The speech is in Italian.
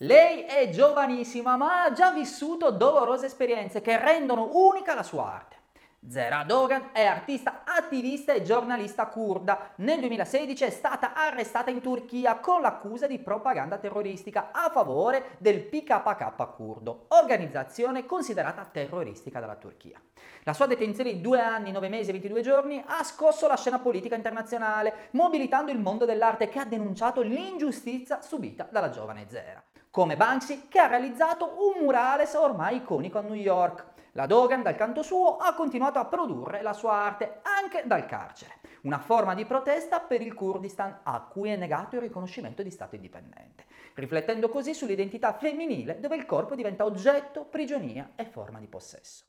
Lei è giovanissima ma ha già vissuto dolorose esperienze che rendono unica la sua arte. Zera Dogan è artista, attivista e giornalista kurda. Nel 2016 è stata arrestata in Turchia con l'accusa di propaganda terroristica a favore del PKK kurdo, organizzazione considerata terroristica dalla Turchia. La sua detenzione di due anni, nove mesi e 22 giorni ha scosso la scena politica internazionale, mobilitando il mondo dell'arte che ha denunciato l'ingiustizia subita dalla giovane Zera. Come Banksy, che ha realizzato un murales ormai iconico a New York. La Dogan, dal canto suo, ha continuato a produrre la sua arte anche dal carcere, una forma di protesta per il Kurdistan a cui è negato il riconoscimento di Stato indipendente, riflettendo così sull'identità femminile dove il corpo diventa oggetto, prigionia e forma di possesso.